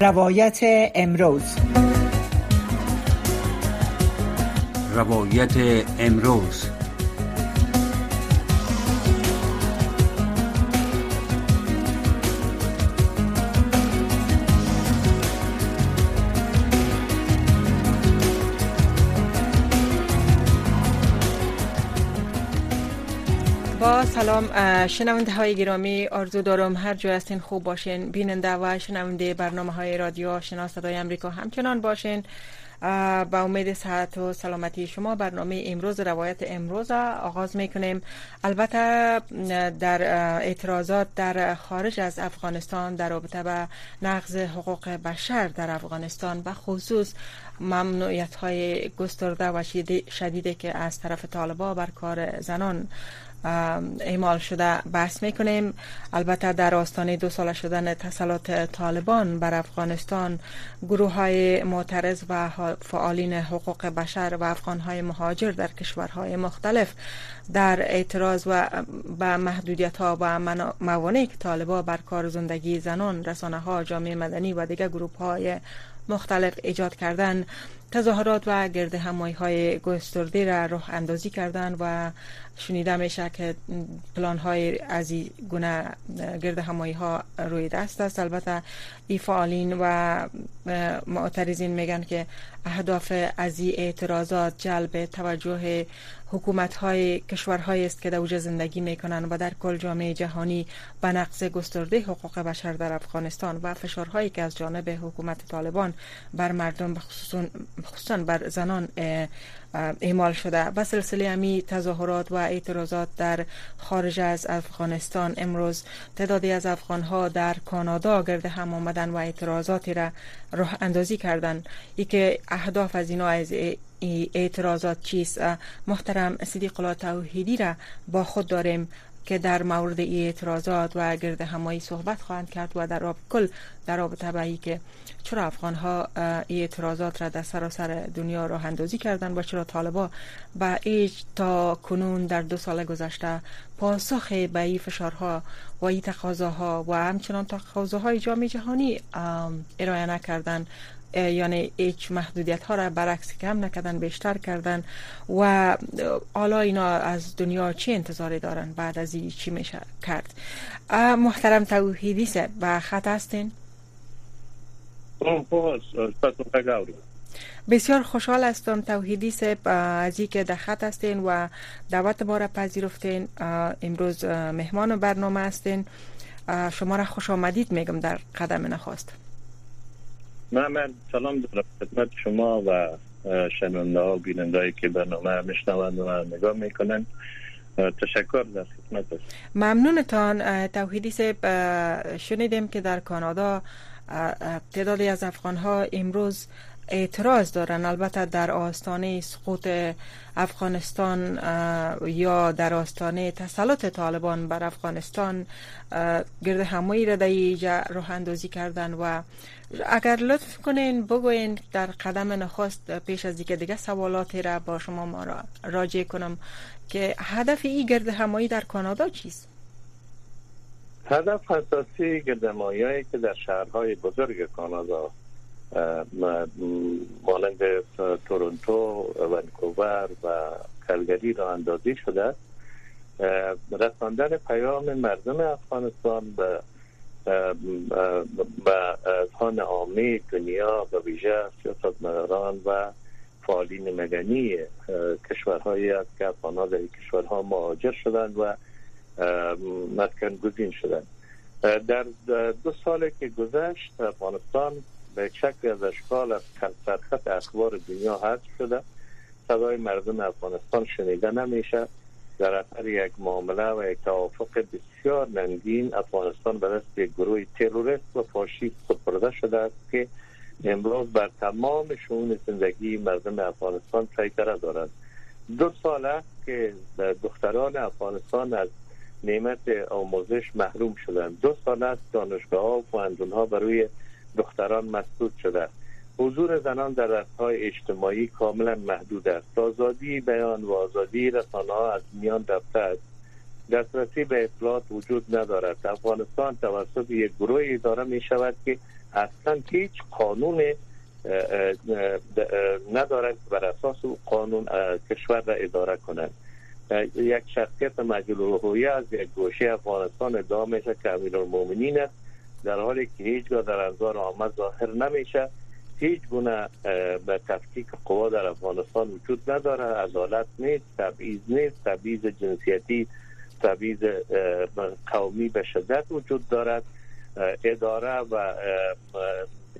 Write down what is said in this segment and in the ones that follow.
روایت امروز. روایت امروز. سلام شنونده های گرامی آرزو دارم هر جای هستین خوب باشین. بیننده و شنونده برنامه های رادیو شناس صدای امریکا همچنان باشین. با امید صحت و سلامتی شما برنامه امروز روایت امروز آغاز می‌کنیم. البته در اعتراضات در خارج از افغانستان در رابطه به نقض حقوق بشر در افغانستان و خصوص ممنوعیت های گسترده و شدیده که از طرف طالبا بر کار زنان اعمال شده بحث می‌کنیم. البته در آستانه دو ساله شدن تسلط طالبان بر افغانستان گروه های معترض و فعالین حقوق بشر و افغان های مهاجر در کشورهای مختلف در اعتراض و به محدودیت ها و موانع که طالبا بر کار زندگی زنان رسانه ها جامعه مدنی و دیگر گروه های مختلف ایجاد کردن. تظاهرات و گرد همایی های گسترده را راه اندازی کردن و شنیده میشه که پلان های از این گونه گرد همایی ها روی دست است. البته ای فعالین و معترضین میگن که اهداف از این اعتراضات جلب توجه حکومت های کشورهایی است که در اوج زندگی می‌کنن و در کل جامعه جهانی به نقص گسترده حقوق بشر در افغانستان و فشارهایی که از جانب حکومت طالبان بر مردم خصوصا بر زنان اعمال شده. به سلسله امی تظاهرات و اعتراضات در خارج از افغانستان امروز تعدادی از افغانها در کانادا گرد هم آمدن و اعتراضاتی را راه اندازی کردند. ای که اهداف از اینا از اعتراضات چیست؟ محترم صدیق الله توحیدی را با خود داریم. که در مورد اعتراضات و گرد همایی صحبت خواهند کرد و در کل در رابطه به که چرا افغان ها اعتراضات را در سراسر دنیا راه اندازی کردن و چرا طالبا با ایج تا کنون در دو سال گذشته پاسخ به ای فشارها و ای تقاضاها و همچنان تقاضاهای جامعه جهانی ارائه نکردن یعنی هیچ محدودیت ها را برعکس کم نکردن بیشتر کردن و حالا اینا از دنیا چی انتظاری دارن بعد از این چی میشه کرد؟ محترم توحیدی سه به خط هستین؟ بسیار خوشحال هستم توحیدی سه از که در خط هستین و دعوت ما را پذیرفتین. امروز مهمان برنامه هستین. شما را خوش آمدید میگم در قدم نخواست من سلام دارم خدمت شما و شنونده ها بیننده که برنامه میشنوند و نگاه می‌کنن. تشکر در خدمت ممنونتان. توحیدی سب شنیدیم که در کانادا تعدادی از افغان ها امروز اعتراض دارن البته در آستانه سقوط افغانستان یا در آستانه تسلط طالبان بر افغانستان گرد همایی را در اینجا راه اندازی کردن و اگر لطف کنین بگوین در قدم نخست پیش از دیگه دیگه سوالاتی را با شما ما را راجع کنم که هدف این گرد همایی در کانادا چیست؟ هدف اساسی گرد که در شهرهای بزرگ کانادا مانند تورنتو، ونکوور و کلگری را اندازی شده. رساندن پیام مردم افغانستان به به اذهان عامه دنیا و ویژه سیاستمداران و فعالین مدنی کشورهایی است که افغانها در کشورها مهاجر شدند و مسکن گزین شدند. در دو سال که گذشت افغانستان به شکل از اشکال از سرخط اخبار دنیا حذف شده. صدای مردم افغانستان شنیده نمیشه. در اثر یک معامله و یک توافق بسیار ننگین افغانستان به دست یک گروه تروریست و فاشیست خودپرده شده است که امروز بر تمام شون زندگی مردم افغانستان سیطره دارد دو سال است که دختران افغانستان از نعمت آموزش محروم شدند. دو سال است دانشگاه ها و ها برای دختران مسدود شده حضور زنان در های اجتماعی کاملا محدود است. آزادی بیان و آزادی رسانه از میان رفته است. دسترسی به اطلاعات وجود ندارد. افغانستان توسط یک گروه اداره می شود که اصلا هیچ قانون ندارند بر اساس قانون کشور را اداره کنند. یک شخصیت مجلول از یک گوشه افغانستان ادعا میشه که است. در حالی که هیچگاه در انظار آمد ظاهر نمیشه. هیچ گونه به تفکیک قوا در افغانستان وجود نداره. عدالت نیست تبعیض نیست تبعیض جنسیتی تبعیض قومی به شدت وجود دارد. اداره و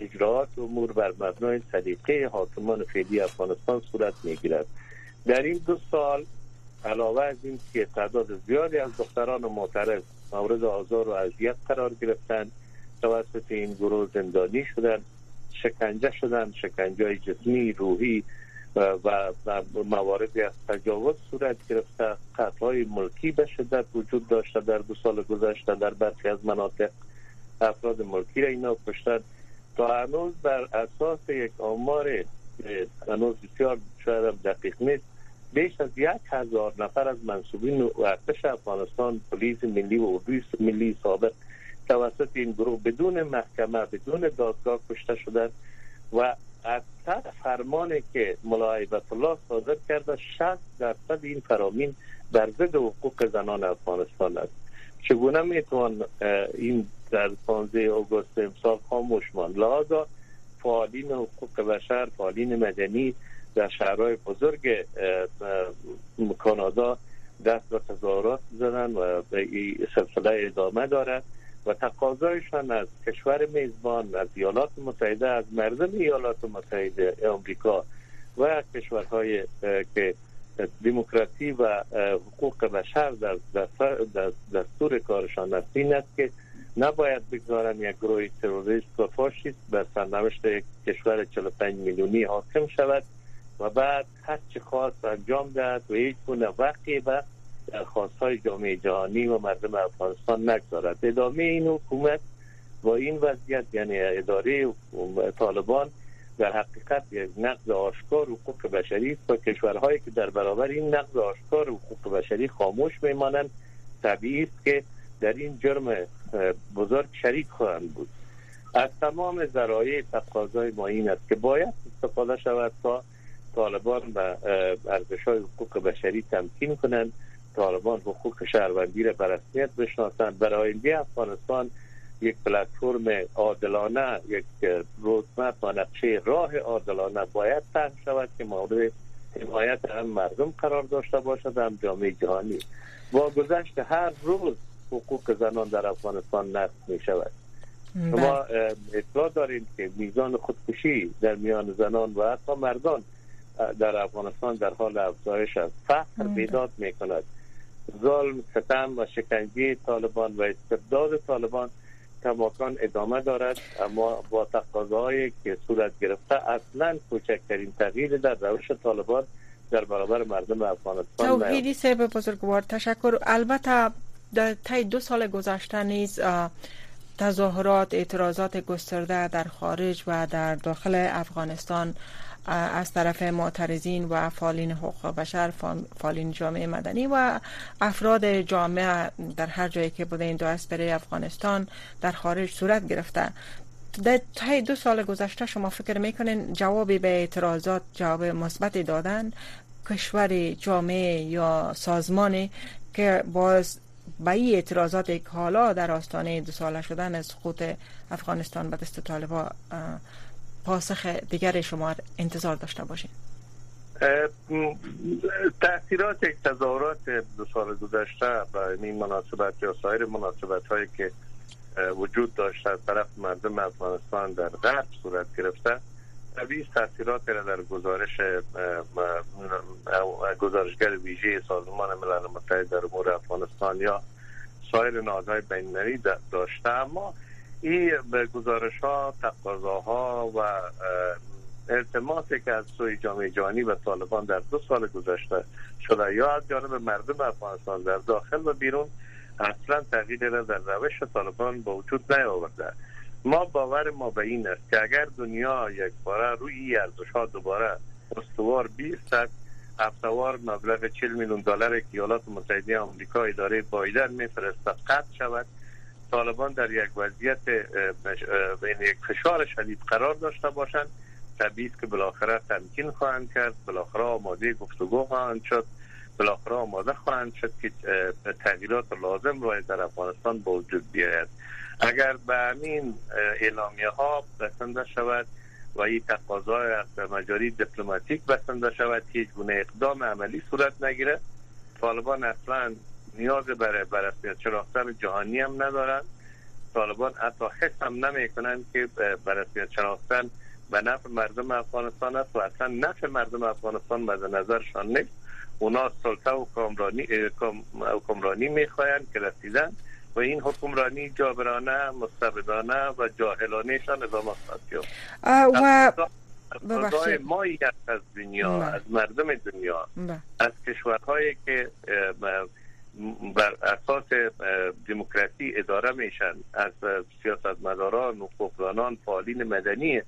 اجراعات امور بر مبنای سلیقه حاکمان فعلی افغانستان صورت می‌گیرد. در این دو سال علاوه از این که تعداد زیادی از دختران معترض مورد آزار و اذیت قرار گرفتند توسط این گروه زندانی شدند شکنجه شدن شکنجه جسمی روحی و, مواردی از تجاوز صورت گرفته قطعای ملکی به شدت وجود داشته در دو سال گذشته در برخی از مناطق. افراد ملکی را اینا کشتن. تا هنوز بر اساس یک آمار هنوز بسیار شاید دقیق نیست بیش از یک هزار نفر از منصوبین ارتش افغانستان پلیس ملی و اردوی ملی سابق توسط این گروه بدون محکمه بدون دادگاه کشته شدند و از فرمانی که ملا الله صادر کرده 60 درصد این فرامین بر ضد حقوق زنان افغانستان است. چگونه می‌توان این در 15 آگوست امسال خاموش ماند؟ لحاظا فعالین حقوق بشر فعالین مدنی در شهرهای بزرگ کانادا دست به تظاهرات زدن و به سلسله ادامه دارد. و تقاضایشان از کشور میزبان از ایالات متحده از مردم ایالات متحده آمریکا و کشورهای که دموکراسی و حقوق بشر در دستور کارشان است. این است که نباید بگذارن یک گروه تروریست و فاشیست به سرنوشت کشور 45 میلیونی حاکم شود و بعد هر چه خواست انجام دهد و هیچ گونه وقتی به درخواست های جامعه جهانی و مردم افغانستان نگذارد. ادامه این حکومت با این وضعیت یعنی اداره طالبان در حقیقت یک نقض آشکار حقوق بشری و کشورهایی که در برابر این نقض آشکار حقوق بشری خاموش میمانند طبیعی است که در این جرم بزرگ شریک خواهند بود. از تمام ذرایع تقاضای ما این است که باید استفاده شود تا طالبان به ارزش های حقوق بشری تمکین کنند. طالبان حقوق شهروندی را به رسمیت بشناسند. برای آینده افغانستان یک پلتفرم عادلانه یک رودمپ و نقشه راه عادلانه باید طرح شود که مورد حمایت هم مردم قرار داشته باشد هم جامعه جهانی. با گذشت هر روز حقوق زنان در افغانستان نقض می شود. بله. اطلاع داریم که میزان خودکشی در میان زنان و حتی مردان در افغانستان در حال افزایش است. فقر بیداد می کند ظلم ستم و شکنجه طالبان و استبداد طالبان کماکان ادامه دارد. اما با تقاضاهایی که صورت گرفته اصلا کوچکترین تغییر در روش طالبان در برابر مردم افغانستان توحیدی سیب بزرگوار تشکر. البته در طی دو سال گذشته نیز تظاهرات اعتراضات گسترده در خارج و در داخل افغانستان از طرف معترضین و فعالین حقوق بشر فعالین جامعه مدنی و افراد جامعه در هر جایی که بوده این برای افغانستان در خارج صورت گرفته. در طی دو سال گذشته شما فکر می‌کنین جوابی به اعتراضات جواب مثبت دادن کشور جامعه یا سازمانی که باز به این اعتراضات حالا در آستانه دو ساله شدن از خود افغانستان به دست طالبا پاسخ دیگر شما انتظار داشته باشین. تاثیرات تظاهرات دو سال گذشته با این مناسبت یا سایر مناسبت هایی که وجود داشته از طرف مردم افغانستان در غرب صورت گرفته طبیعی تاثیرات را در گزارش گزارشگر ویژه سازمان ملل متحد در امور افغانستان یا سایر نهادهای بین‌المللی داشته. اما این گزارش ها تقاضاها و التماسی که از سوی جامعه جهانی و طالبان در دو سال گذشته شده یا از جانب مردم افغانستان در داخل و بیرون اصلا تغییر را در روش طالبان با وجود نیاورده. ما باور ما به این است که اگر دنیا یک باره روی ارزش ها دوباره استوار بیستد هفتوار مبلغ 40 میلیون دلار که ایالات متحده آمریکا اداره بایدن میفرسته قطع شود. طالبان در یک وضعیت بین یک فشار شدید قرار داشته باشند. طبیعی که بالاخره تمکین خواهند کرد. بالاخره آماده گفتگو خواهند شد. بالاخره آماده خواهند شد که تغییرات لازم را در افغانستان به وجود بیاید. اگر به همین اعلامیه ها بسنده شود و این تقاضای مجاری دیپلماتیک بسنده شود که هیچ گونه اقدام عملی صورت نگیره طالبان اصلا نیاز برای برسمیت شناختن جهانی هم ندارند طالبان حتی حس هم نمی کنند که برسمیت شناختن به نفع مردم افغانستان است و اصلا نفع مردم افغانستان مد نظرشان نیست. اونا سلطه و حکمرانی می‌خواهند که رسیدن و این حکمرانی جابرانه مستبدانه و جاهلانهشان ادامه خواهد و ما یک از دنیا بله. از مردم دنیا. بله. از کشورهایی که بر اساس دموکراسی اداره میشن. از سیاستمداران حقوقدانان فعالین مدنی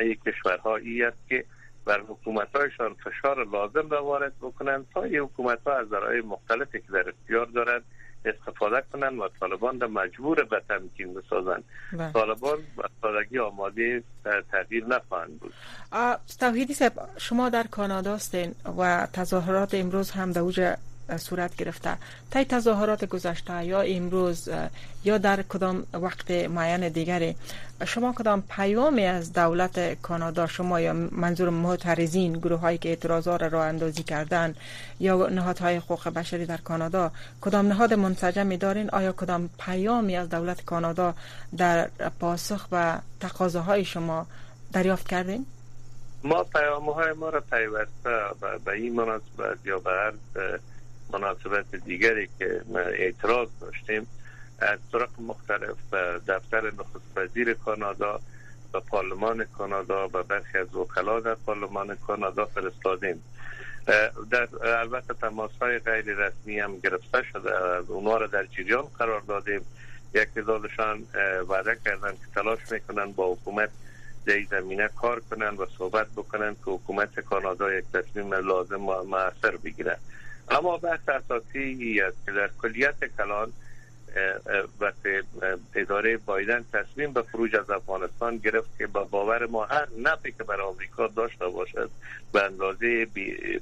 ای کشورها ای است که بر حکومتهایشان فشار لازم را وارد بکنند تا این حکومت ها از ذرای مختلفی که در اختیار دارند استفاده کنند و طالبان را مجبور به تمکین بسازند بله. طالبان به سادگی آماده تغییر نخواهند بود. توحیدی صاحب شما در کانادا هستین و تظاهرات امروز هم در صورت گرفته تا تظاهرات گذشته یا امروز یا در کدام وقت معین دیگری شما کدام پیامی از دولت کانادا شما یا منظور معترضین گروه هایی که اعتراضات را اندازی کردن یا نهادهای حقوق بشری در کانادا کدام نهاد منسجمی دارین آیا کدام پیامی از دولت کانادا در پاسخ و تقاضاهای شما دریافت کردین؟ ما پیامه های ما را پیوسته به این مناسبت یا به مناسبت دیگری که اعتراض داشتیم از طرق مختلف دفتر نخست وزیر کانادا و پارلمان کانادا و برخی از وکلا در پارلمان کانادا فرستادیم. در البته تماس های غیر رسمی هم گرفته شده از اونا را در جریان قرار دادیم. یک دادشان وعده کردن که تلاش می‌کنن با حکومت در زمینه کار کنن و صحبت بکنن که حکومت کانادا یک تصمیم لازم و معصر بگیره. اما بحث اساسی است که در کلیت کلان وقتی اداره بایدن تصمیم به خروج از افغانستان گرفت که با باور ما هر نفعی که بر آمریکا داشته باشد به اندازه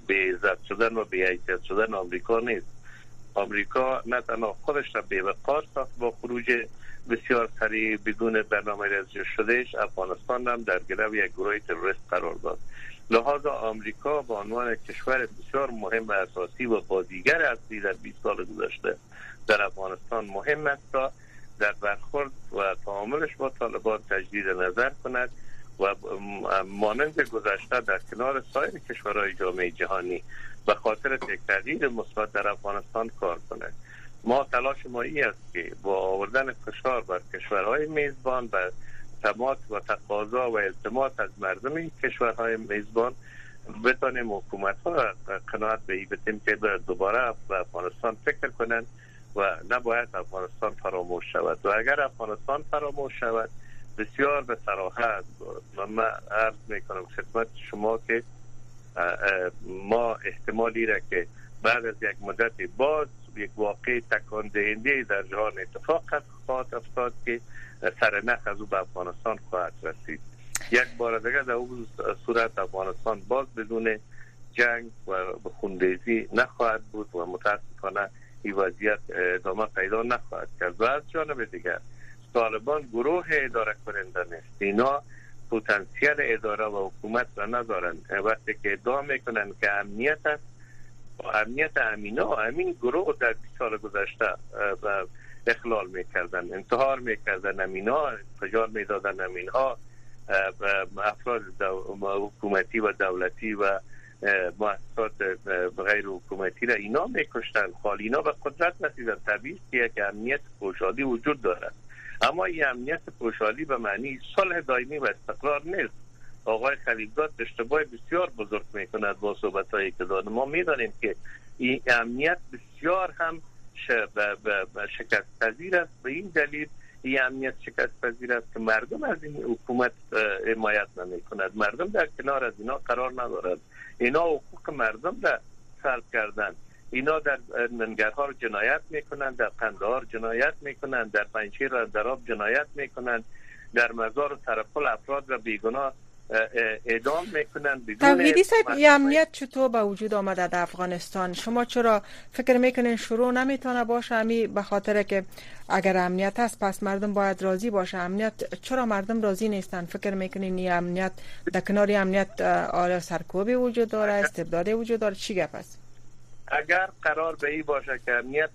به عزت شدن و به شدن آمریکا نیست. آمریکا نه تنها خودش را به وقار ساخت با خروج بسیار سریع بدون برنامه رزرو شدهش افغانستان هم در گرو یک گروه تروریست قرار داد. لحاظ آمریکا به عنوان کشور بسیار مهم و اساسی و بازیگر اصلی در 20 سال گذشته در افغانستان مهم است تا در برخورد و تعاملش با طالبان تجدید نظر کند و مانند گذشته در کنار سایر کشورهای جامعه جهانی به خاطر تغییر مثبت در افغانستان کار کند. ما تلاش ما است که با آوردن فشار بر کشورهای میزبان و تماس و تقاضا و التماس از مردم کشورهای میزبان بتانیم حکومت ها قناعت به بتیم که دوباره افغانستان فکر کنند و نباید افغانستان فراموش شود. و اگر افغانستان فراموش شود بسیار به سراحت من عرض می‌کنم خدمت شما که ما احتمالی را که بعد از یک مدت باز یک واقع تکان دهنده در جهان اتفاق خواهد افتاد که سر نخ از او به افغانستان خواهد رسید. یک بار دیگه در اون صورت افغانستان باز بدون جنگ و خوندیزی نخواهد بود و متاسفانه این وضعیت ادامه پیدا نخواهد کرد. و از جانب دیگر طالبان گروه اداره کننده نیست. اینا پوتانسیل اداره و حکومت را ندارند. وقتی که ادعا می‌کنن که امنیت است با امنیت امینا امین گروه در 20 سال گذشته اخلال می‌کردن انتحار می‌کردن امینا فجار می‌دادن امینها افراد حکومتی و دولتی و مؤسسات غیر حکومتی را اینا میکشتن خال اینا به قدرت رسیدن. طبیعی که یک امنیت پوشالی وجود دارد. اما این امنیت پوشالی به معنی صلح دائمی و استقرار نیست. آقای خلیلزاد اشتباه بسیار بزرگ می‌کند با صحبت هایی که داد. ما می‌دانیم که این امنیت بسیار هم شکست پذیر است. به این دلیل این امنیت شکست پذیر است که مردم از این حکومت حمایت نمی کند مردم در کنار از اینا قرار ندارد اینا حقوق مردم را سلب کردن اینا در ننگرها رو جنایت می‌کنند در قندهار جنایت می‌کنند در پنچیر و دراب جنایت می‌کنند. در مزار و سرپل افراد و بیگناه اعدام می‌کنن توحیدی صاحب امنیت چطور به وجود آمده در افغانستان؟ شما چرا فکر می‌کنین شروع نمی‌تونه باشه؟ امی به خاطر که اگر امنیت هست پس مردم باید راضی باشه. امنیت چرا مردم راضی نیستن؟ فکر می‌کنین این امنیت در کنار امنیت آره سرکوبی وجود داره استبدادی وجود داره؟ چی گپ است اگر قرار به این باشه که امنیت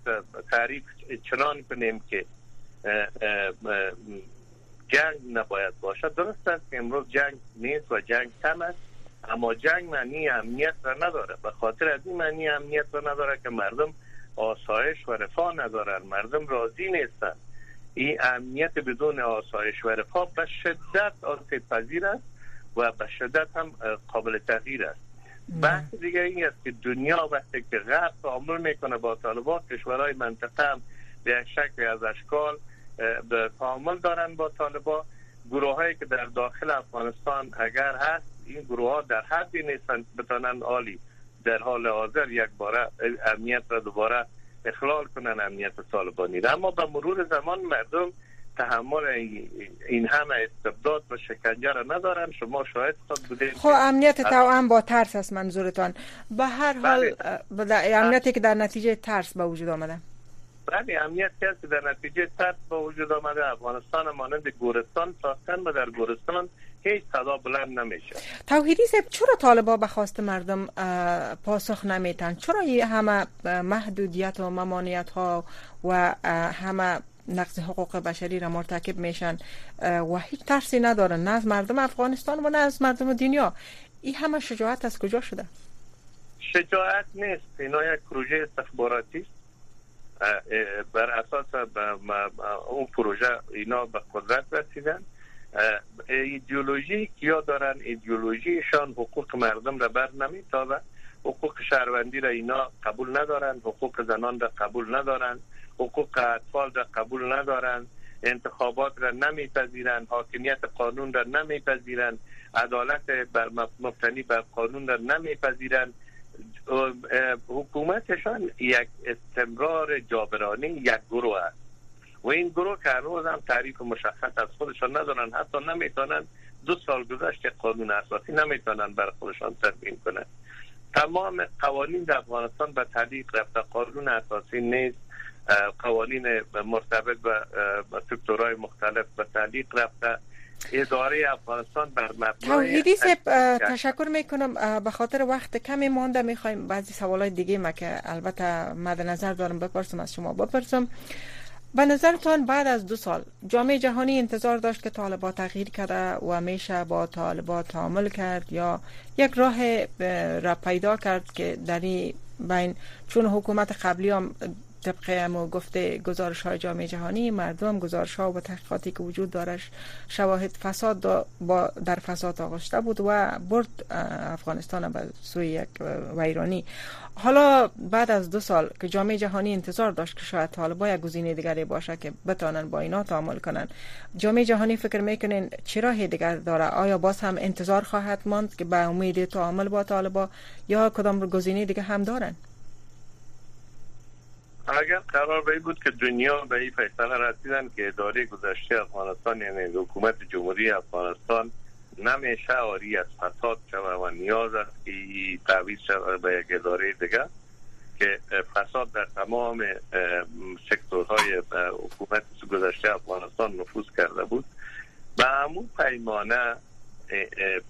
تعریف چنان کنیم که جنگ نباید باشد. درست است که امروز جنگ نیست و جنگ کم است اما جنگ معنی امنیت را نداره. به خاطر از این معنی امنیت را نداره که مردم آسایش و رفاه ندارن مردم راضی نیستن این امنیت بدون آسایش و رفاه به شدت آسیب پذیر است و به شدت هم قابل تغییر است. بحث دیگه این است که دنیا وقتی که غرب تعامل می‌کنه با طالبان کشورهای منطقه هم به یک شکل از اشکال تعامل دارن با طالبا. گروه هایی که در داخل افغانستان اگر هست این گروه ها در حدی نیستن بتانند عالی. در حال حاضر یک باره امنیت را دوباره اخلال کنن امنیت طالبانی را. اما به مرور زمان مردم تحمل این همه استبداد و شکنجه را ندارن. شما شاید خود بودید خب امنیت توام با ترس است منظورتان. به هر حال بله. امنیتی که در نتیجه ترس به وجود آمده. بله امنیت که در نتیجه ترس با وجود آمده افغانستان مانند گورستان ساختن و در گورستان هیچ صدا بلند نمیشه توحیدی صاحب چرا طالبا به خواست مردم پاسخ نمیتن چرا همه محدودیت و ممانعت ها و همه نقض حقوق بشری را مرتکب میشن؟ و هیچ ترسی ندارن نه از مردم افغانستان و نه از مردم دنیا. این همه شجاعت از کجا شده؟ شجاعت نیست. اینا یک پروژه استخباراتی است. بر اساس اون پروژه اینا به قدرت رسیدن. ایدئولوژی کیا دارن ایدئولوژیشان حقوق مردم را بر نمیتابه. حقوق شهروندی را اینا قبول ندارن حقوق زنان را قبول ندارن حقوق اطفال را قبول ندارن انتخابات را نمیپذیرند حاکمیت قانون را نمیپذیرند عدالت بر مبتنی بر قانون را نمیپذیرند حکومتشان یک استمرار جابرانی یک گروه است. و این گروه که روز هم تعریف مشخص از خودشان ندارن حتی نمی‌تونن دو سال گذشت قانون اساسی نمی‌تونن بر خودشان تدوین کنند تمام قوانین در افغانستان به تعلیق رفته. قانون اساسی نیست. قوانین مرتبط به سکتورهای مختلف به تعلیق رفته. اداره افغانستان بر مبنای تشکر می‌کنم به خاطر وقت کمی مانده می‌خوایم بعضی سوالات دیگه ما که البته مد نظر دارم بپرسم از شما بپرسم. به نظرتان بعد از دو سال جامعه جهانی انتظار داشت که طالبا تغییر کرده و میشه با طالبا تعامل کرد یا یک راه را پیدا کرد که در این بین چون حکومت قبلی هم طبق امو گفته گزارش های جامعه جهانی مردم گزارش ها و تحقیقاتی که وجود دارش شواهد فساد با در فساد آغشته بود و برد افغانستان به سوی یک ویرانی. حالا بعد از دو سال که جامعه جهانی انتظار داشت که شاید طالبا یک گزینه دیگری باشه که بتانن با اینا تعامل کنن. جامعه جهانی فکر می‌کنین چرا دیگر داره؟ آیا باز هم انتظار خواهد ماند که به امید تعامل با طالبا یا کدام گزینه دیگه هم دارن؟ اگر قرار به بود که دنیا به این فیصله رسیدن که اداره گذشته افغانستان یعنی حکومت جمهوری افغانستان نمیشه آری از فساد شود و نیاز است که تعویض شود به یک اداره دیگه که فساد در تمام سکتورهای حکومت گذشته افغانستان نفوذ کرده بود. به همون پیمانه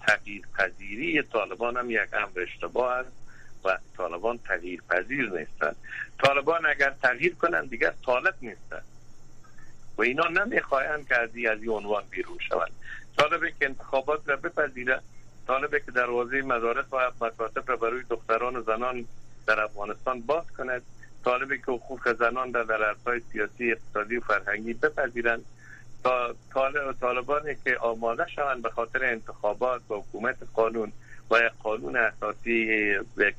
تغییر پذیری طالبان هم یک امر اشتباه است. و طالبان تغییر پذیر نیستند طالبان اگر تغییر کنند دیگر طالب نیستند و اینا نمی‌خواهند که از این عنوان بیرون شوند. طالبه که انتخابات را بپذیره طالبه که دروازه مدارس و مکاتب را برای دختران و زنان در افغانستان باز کند طالبه که حقوق زنان در در سیاسی اقتصادی و فرهنگی بپذیرند تا طالبانی که آماده شوند به خاطر انتخابات و حکومت قانون و یک قانون اساسی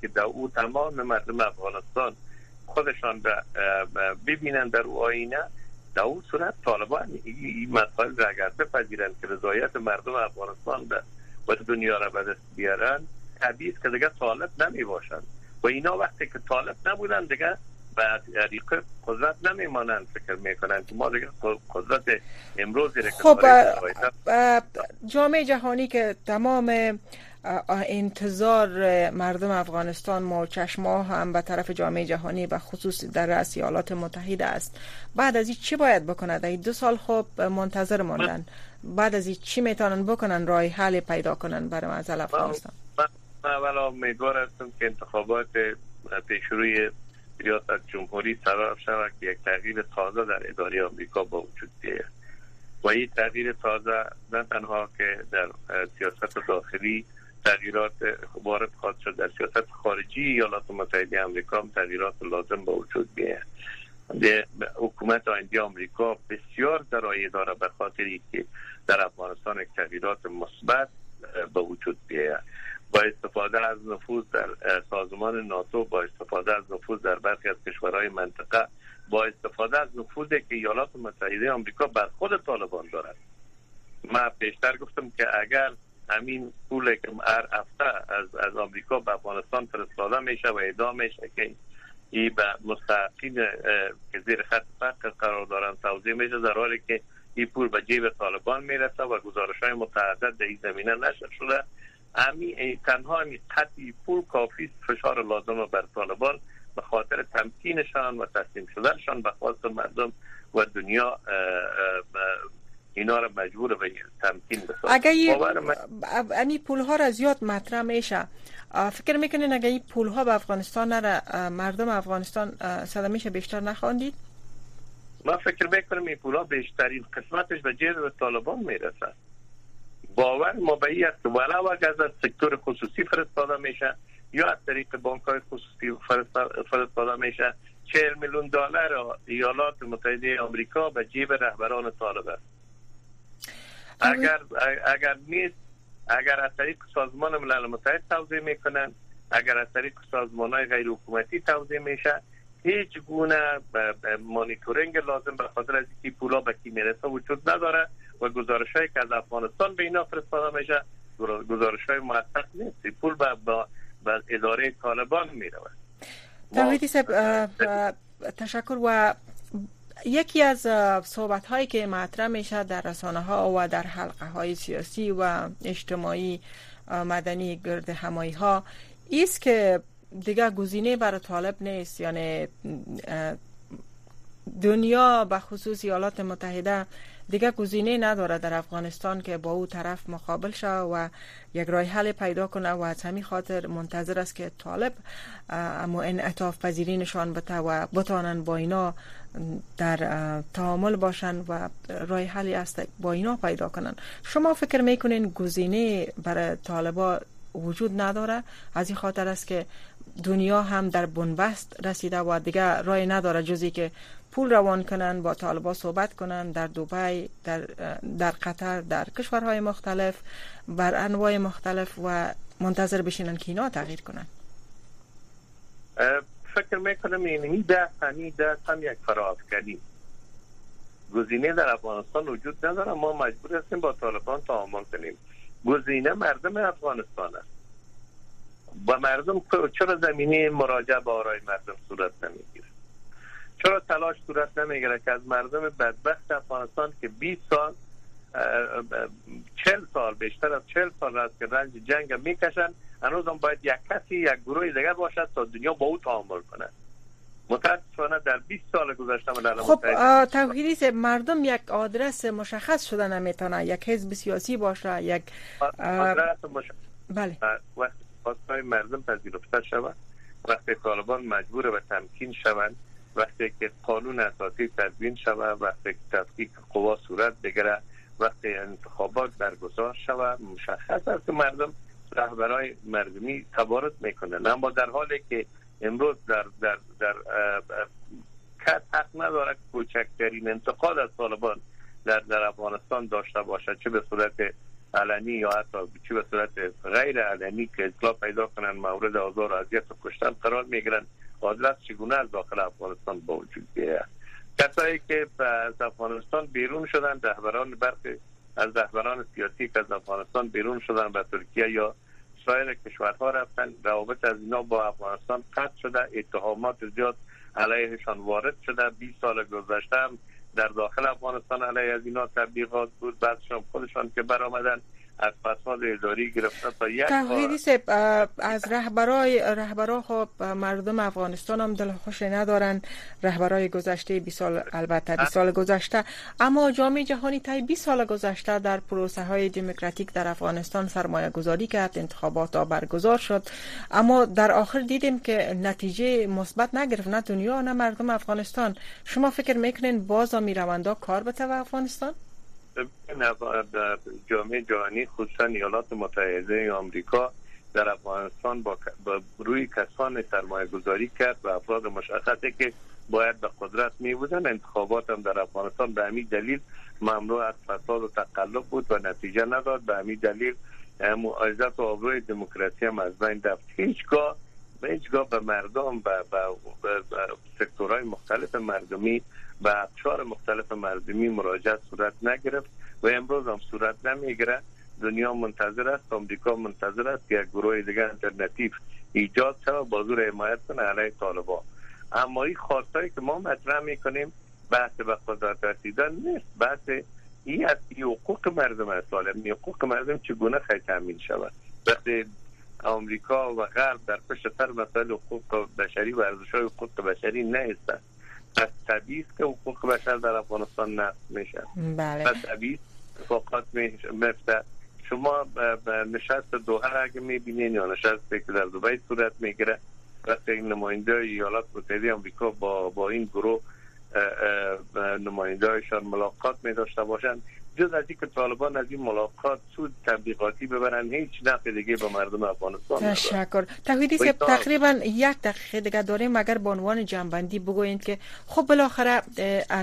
که در او تمام مردم افغانستان خودشان ببینند در او آینه در اون صورت طالبان این مسائل را اگر بپذیرند که رضایت مردم افغانستان و دنیا را به دست بیارن طبیعی که دیگه طالب نمی باشند. و اینا وقتی که طالب نبودن دیگه به طریق قدرت نمیمانند فکر می‌کنند که ما دیگه قدرت امروزی خب جامعه جهانی که تمام انتظار مردم افغانستان ما چشما هم به طرف جامعه جهانی و خصوص در رأس ایالات متحده است. بعد از این چی باید بکنند؟ این دو سال خب منتظر ماندن بعد از این چی می‌تونن بکنن؟ رای حل پیدا کنن برای مسئله افغانستان. من اولا امیدوار هستم که انتخابات پیشروی ریاست جمهوری سبب شود که یک تغییر تازه در اداره آمریکا با وجود بیاید. و این تغییر تازه نه تنها که در سیاست داخلی تغییرات وارد خواهد شد در سیاست خارجی ایالات متحده آمریکا تغییرات لازم با وجود بیاید. حکومت آینده آمریکا بسیار درایی داره به خاطر که در افغانستان تغییرات مثبت به وجود بیاید. با استفاده از نفوذ در سازمان ناتو با استفاده از نفوذ در برخی از کشورهای منطقه با استفاده از نفوذی که ایالات متحده آمریکا بر خود طالبان دارد. من پیشتر گفتم که اگر همین پول که هر هفته از از آمریکا به افغانستان فرستاده میشه و ادام میشه که این به مستحقین که زیر خط فقر قرار دارن توضیح میشه در حالی که این پول به جیب طالبان می‌رسه و گزارش های متعدد در این زمینه نشر شده. امی تنها امی قطعی پول کافی فشار لازم بر طالبان به خاطر تمکینشان و تسلیم شدنشان به خواست مردم و دنیا اینا را مجبور به تمکین بسازن اگر این پول ها را زیاد مطرح میشه. فکر می‌کنین اگر این پول ها به افغانستان نره مردم افغانستان صدمش بیشتر نخواندید؟ ما فکر می‌کنم این پول ها بیشترین قسمتش به جیب طالبان می‌رسه. باور ما به این است ولو اگر از سکتور خصوصی فرستاده میشه یا از طریق بانک های خصوصی فرستاده میشه. 40 میلیون دلار ایالات متحده آمریکا به جیب رهبران طالب است. اگر اگر نیست اگر از طریق سازمان ملل متحد توضیح می‌کنن اگر از طریق سازمان های غیر حکومتی توضیح میشه هیچ گونه مانیتورینگ لازم به خاطر از اینکه پولا به کی می‌رسه وجود نداره و گزارش هایی که از افغانستان به اینا فرستاده میشه گزارش های موثق نیست. پول به, به اداره طالبان میره تشکر و یکی از صحبت هایی که مطرح میشه در رسانه ها و در حلقه های سیاسی و اجتماعی مدنی گرد همایی ها است که دیگه گزینه برای طالب نیست. یعنی دنیا به خصوص ایالات متحده دیگه گزینه نداره در افغانستان که با او طرف مقابل شه و یک رای حل پیدا کنه و از همین خاطر منتظر است که طالب اما انعطاف پذیری نشان بده و بتانن با اینا در تعامل باشن و رای حلی است با اینا پیدا کنن. شما فکر می‌کنین گزینه برای طالبا وجود نداره. از این خاطر است که دنیا هم در بنبست رسیده و دیگه رای نداره جزی که پول روان کنن با طالبا صحبت کنن در دوبای در, در قطر در کشورهای مختلف بر انواع مختلف و منتظر بشینن که اینا تغییر کنن. فکر می‌کنم این ده همین ده هم یک فراافکنی گزینه در افغانستان وجود نداره. ما مجبور هستیم با طالبان تعامل کنیم. گزینه مردم افغانستان است. با مردم چرا زمینه مراجعه با آرای مردم صورت نمی‌گیره؟ چرا تلاش صورت نمی‌گیره که از مردم بدبخت افغانستان که 20 سال چل سال بیشتر از چل سال است که رنج جنگ می‌کشن هنوز هم باید یک کسی یک گروه دیگر باشد تا دنیا با او تعامل کنه متاسفانه در 20 سال گذشته خب توحیدی مردم یک آدرس مشخص شده نمی‌تونه یک حزب سیاسی باشه یک آدرس مشخص. بله. وقتی مردم پذیرفته شود. وقتی طالبان مجبور به تمکین شوند وقتی که قانون اساسی تدوین شود وقتی که تفکیک قوا صورت بگیره وقتی انتخابات برگزار شود مشخص است که مردم رهبرای مردمی تبارز می‌کنن اما در حالی که امروز در در در کس حق نداره کوچکترین انتقاد از طالبان در در افغانستان داشته باشد. چه به صورت علنی یا حتی چه به صورت غیر علنی که اطلاع پیدا کنن مورد آزار و اذیت و کشتن قرار می‌گیرن آدرس چگونه از داخل افغانستان با وجود بیاید؟ کسایی که از افغانستان بیرون شدن رهبران برخی از رهبران سیاسی که از افغانستان بیرون شدن به ترکیه یا سایر کشورها رفتن. روابط از اینا با افغانستان قطع شده. اتهامات زیاد علیهشان وارد شده. 20 سال گذشته در داخل افغانستان علیه از اینا تبلیغات بود. بعدشان خودشان که برآمدن. از فساد اداری گرفته تا یک از رهبرای رهبرا خب مردم افغانستان هم دل خوش ندارن. رهبرای گذشته 20 سال البته 20 سال گذشته. اما جامعه جهانی تا 20 سال گذشته در پروسه های دموکراتیک در افغانستان سرمایه گذاری کرد انتخابات ها برگزار شد. اما در آخر دیدیم که نتیجه مثبت نگرفت نه دنیا نه مردم افغانستان. شما فکر می‌کنین باز می رواندا کار به افغانستان؟ جامعه جهانی خصوصا ایالات متحده آمریکا در افغانستان با, روی کسان سرمایه گذاری کرد و افراد مشخصه که باید به قدرت می بودن انتخابات هم در افغانستان به همین دلیل ممنوع از فساد و تقلب بود و نتیجه نداد. به همین دلیل معایزت و آبروی دموکراسی هم از بین رفت. هیچگاه به هیچگاه به مردم به, به, سکتورهای مختلف مردمی به اقشار مختلف مردمی مراجعت صورت نگرفت و امروز هم صورت نمی‌گیره. دنیا منتظر است آمریکا منتظر است که یک گروه دیگر انترنتیف ایجاد شود. با زور حمایت کنه علیه طالبان اما این خواستایی که ما مطرح می‌کنیم بحث به قدرت رسیدن نیست. بحث این از حقوق مردم است. این حقوق مردم چگونه خیلی تامین شود؟ وقتی آمریکا و غرب در پشت سر مسائل حقوق بشری و ارزش های حقوق بشری نیستند پس طبیعی که حقوق بشر در افغانستان نقض میشه بله. پس طبیعی فقط میفته شما نشست دوحه اگه می‌بینین یا نشست که در دوبای صورت می‌گیره وقتی این نماینده ایالات متحده آمریکا با با این گروه نماینده ملاقات می داشته باشند. جز از اینکه طالبان از این ملاقات سود تبلیغاتی ببرن. هیچ نفع دیگه به مردم افغانستان تشکر. توحیدی تقریبا یک دقیقه دیگه داریم اگر به عنوان جنبندی بگویید که خب بالاخره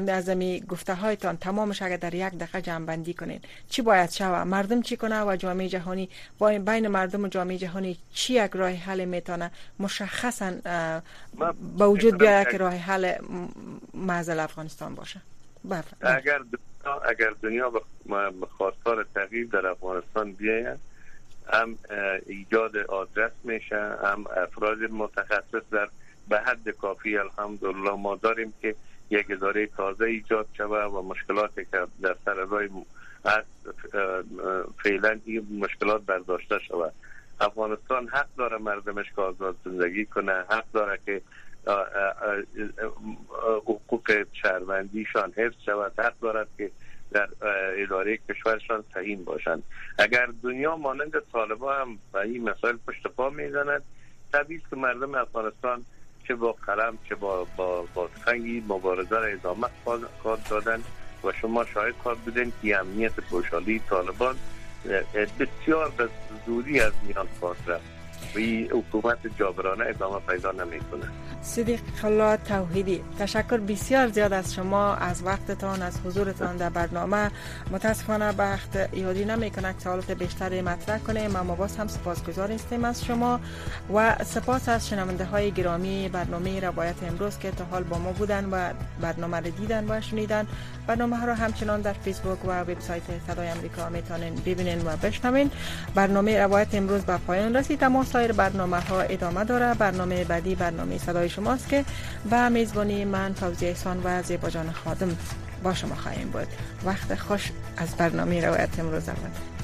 از می گفته هایتان تمامش اگر در یک دقیقه جنبندی کنید چی باید شوه مردم چی کنه و جامعه جهانی با بین مردم و جامعه جهانی چی یک راه حل می‌تونه مشخصا با وجود بیا یک راه حل معزل افغانستان باشه؟ اگر اگر دنیا به خواستار تغییر در افغانستان بیاید هم ایجاد آدرس میشه هم افراد متخصص در به حد کافی الحمدلله ما داریم که یک اداره تازه ایجاد شود و مشکلاتی که در سر رای فعلا این مشکلات برداشته شود. افغانستان حق داره مردمش که آزاد زندگی کنه حق داره که حقوق شهروندیشان حفظ شود حق دارد که در اداره کشورشان سهیم باشند. اگر دنیا مانند طالبان هم به این مسائل پشت پا می‌زند طبیعی که مردم افغانستان چه با قلم چه با با, با مبارزه را ادامه خواهد دادن و شما شاهد خواهد بودین که امنیت پوشالی طالبان بسیار به زودی از میان خواهد رفت. و حکومت جابرانه ادامه پیدا نمی‌کنه. صدیق الله توحیدی. تشکر بسیار زیاد از شما از وقتتان از حضورتان در برنامه. متاسفانه وقت یادی نمی‌کنه که سوالات بیشتری مطرح کنیم اما باز هم سپاسگزار هستیم از شما و سپاس از شنونده های گرامی برنامه روایت امروز که تا حال با ما بودن و برنامه رو دیدن و شنیدن. برنامه رو همچنان در فیسبوک و وبسایت صدای آمریکا می‌تونین ببینین و بشنوین. برنامه روایت امروز به پایان رسید اما سایر برنامه ها ادامه داره. برنامه بعدی برنامه صدای شماست که به میزبانی من فوزی احسان و زیبا جان خادم با شما خواهیم بود. وقت خوش از برنامه روایت امروز بود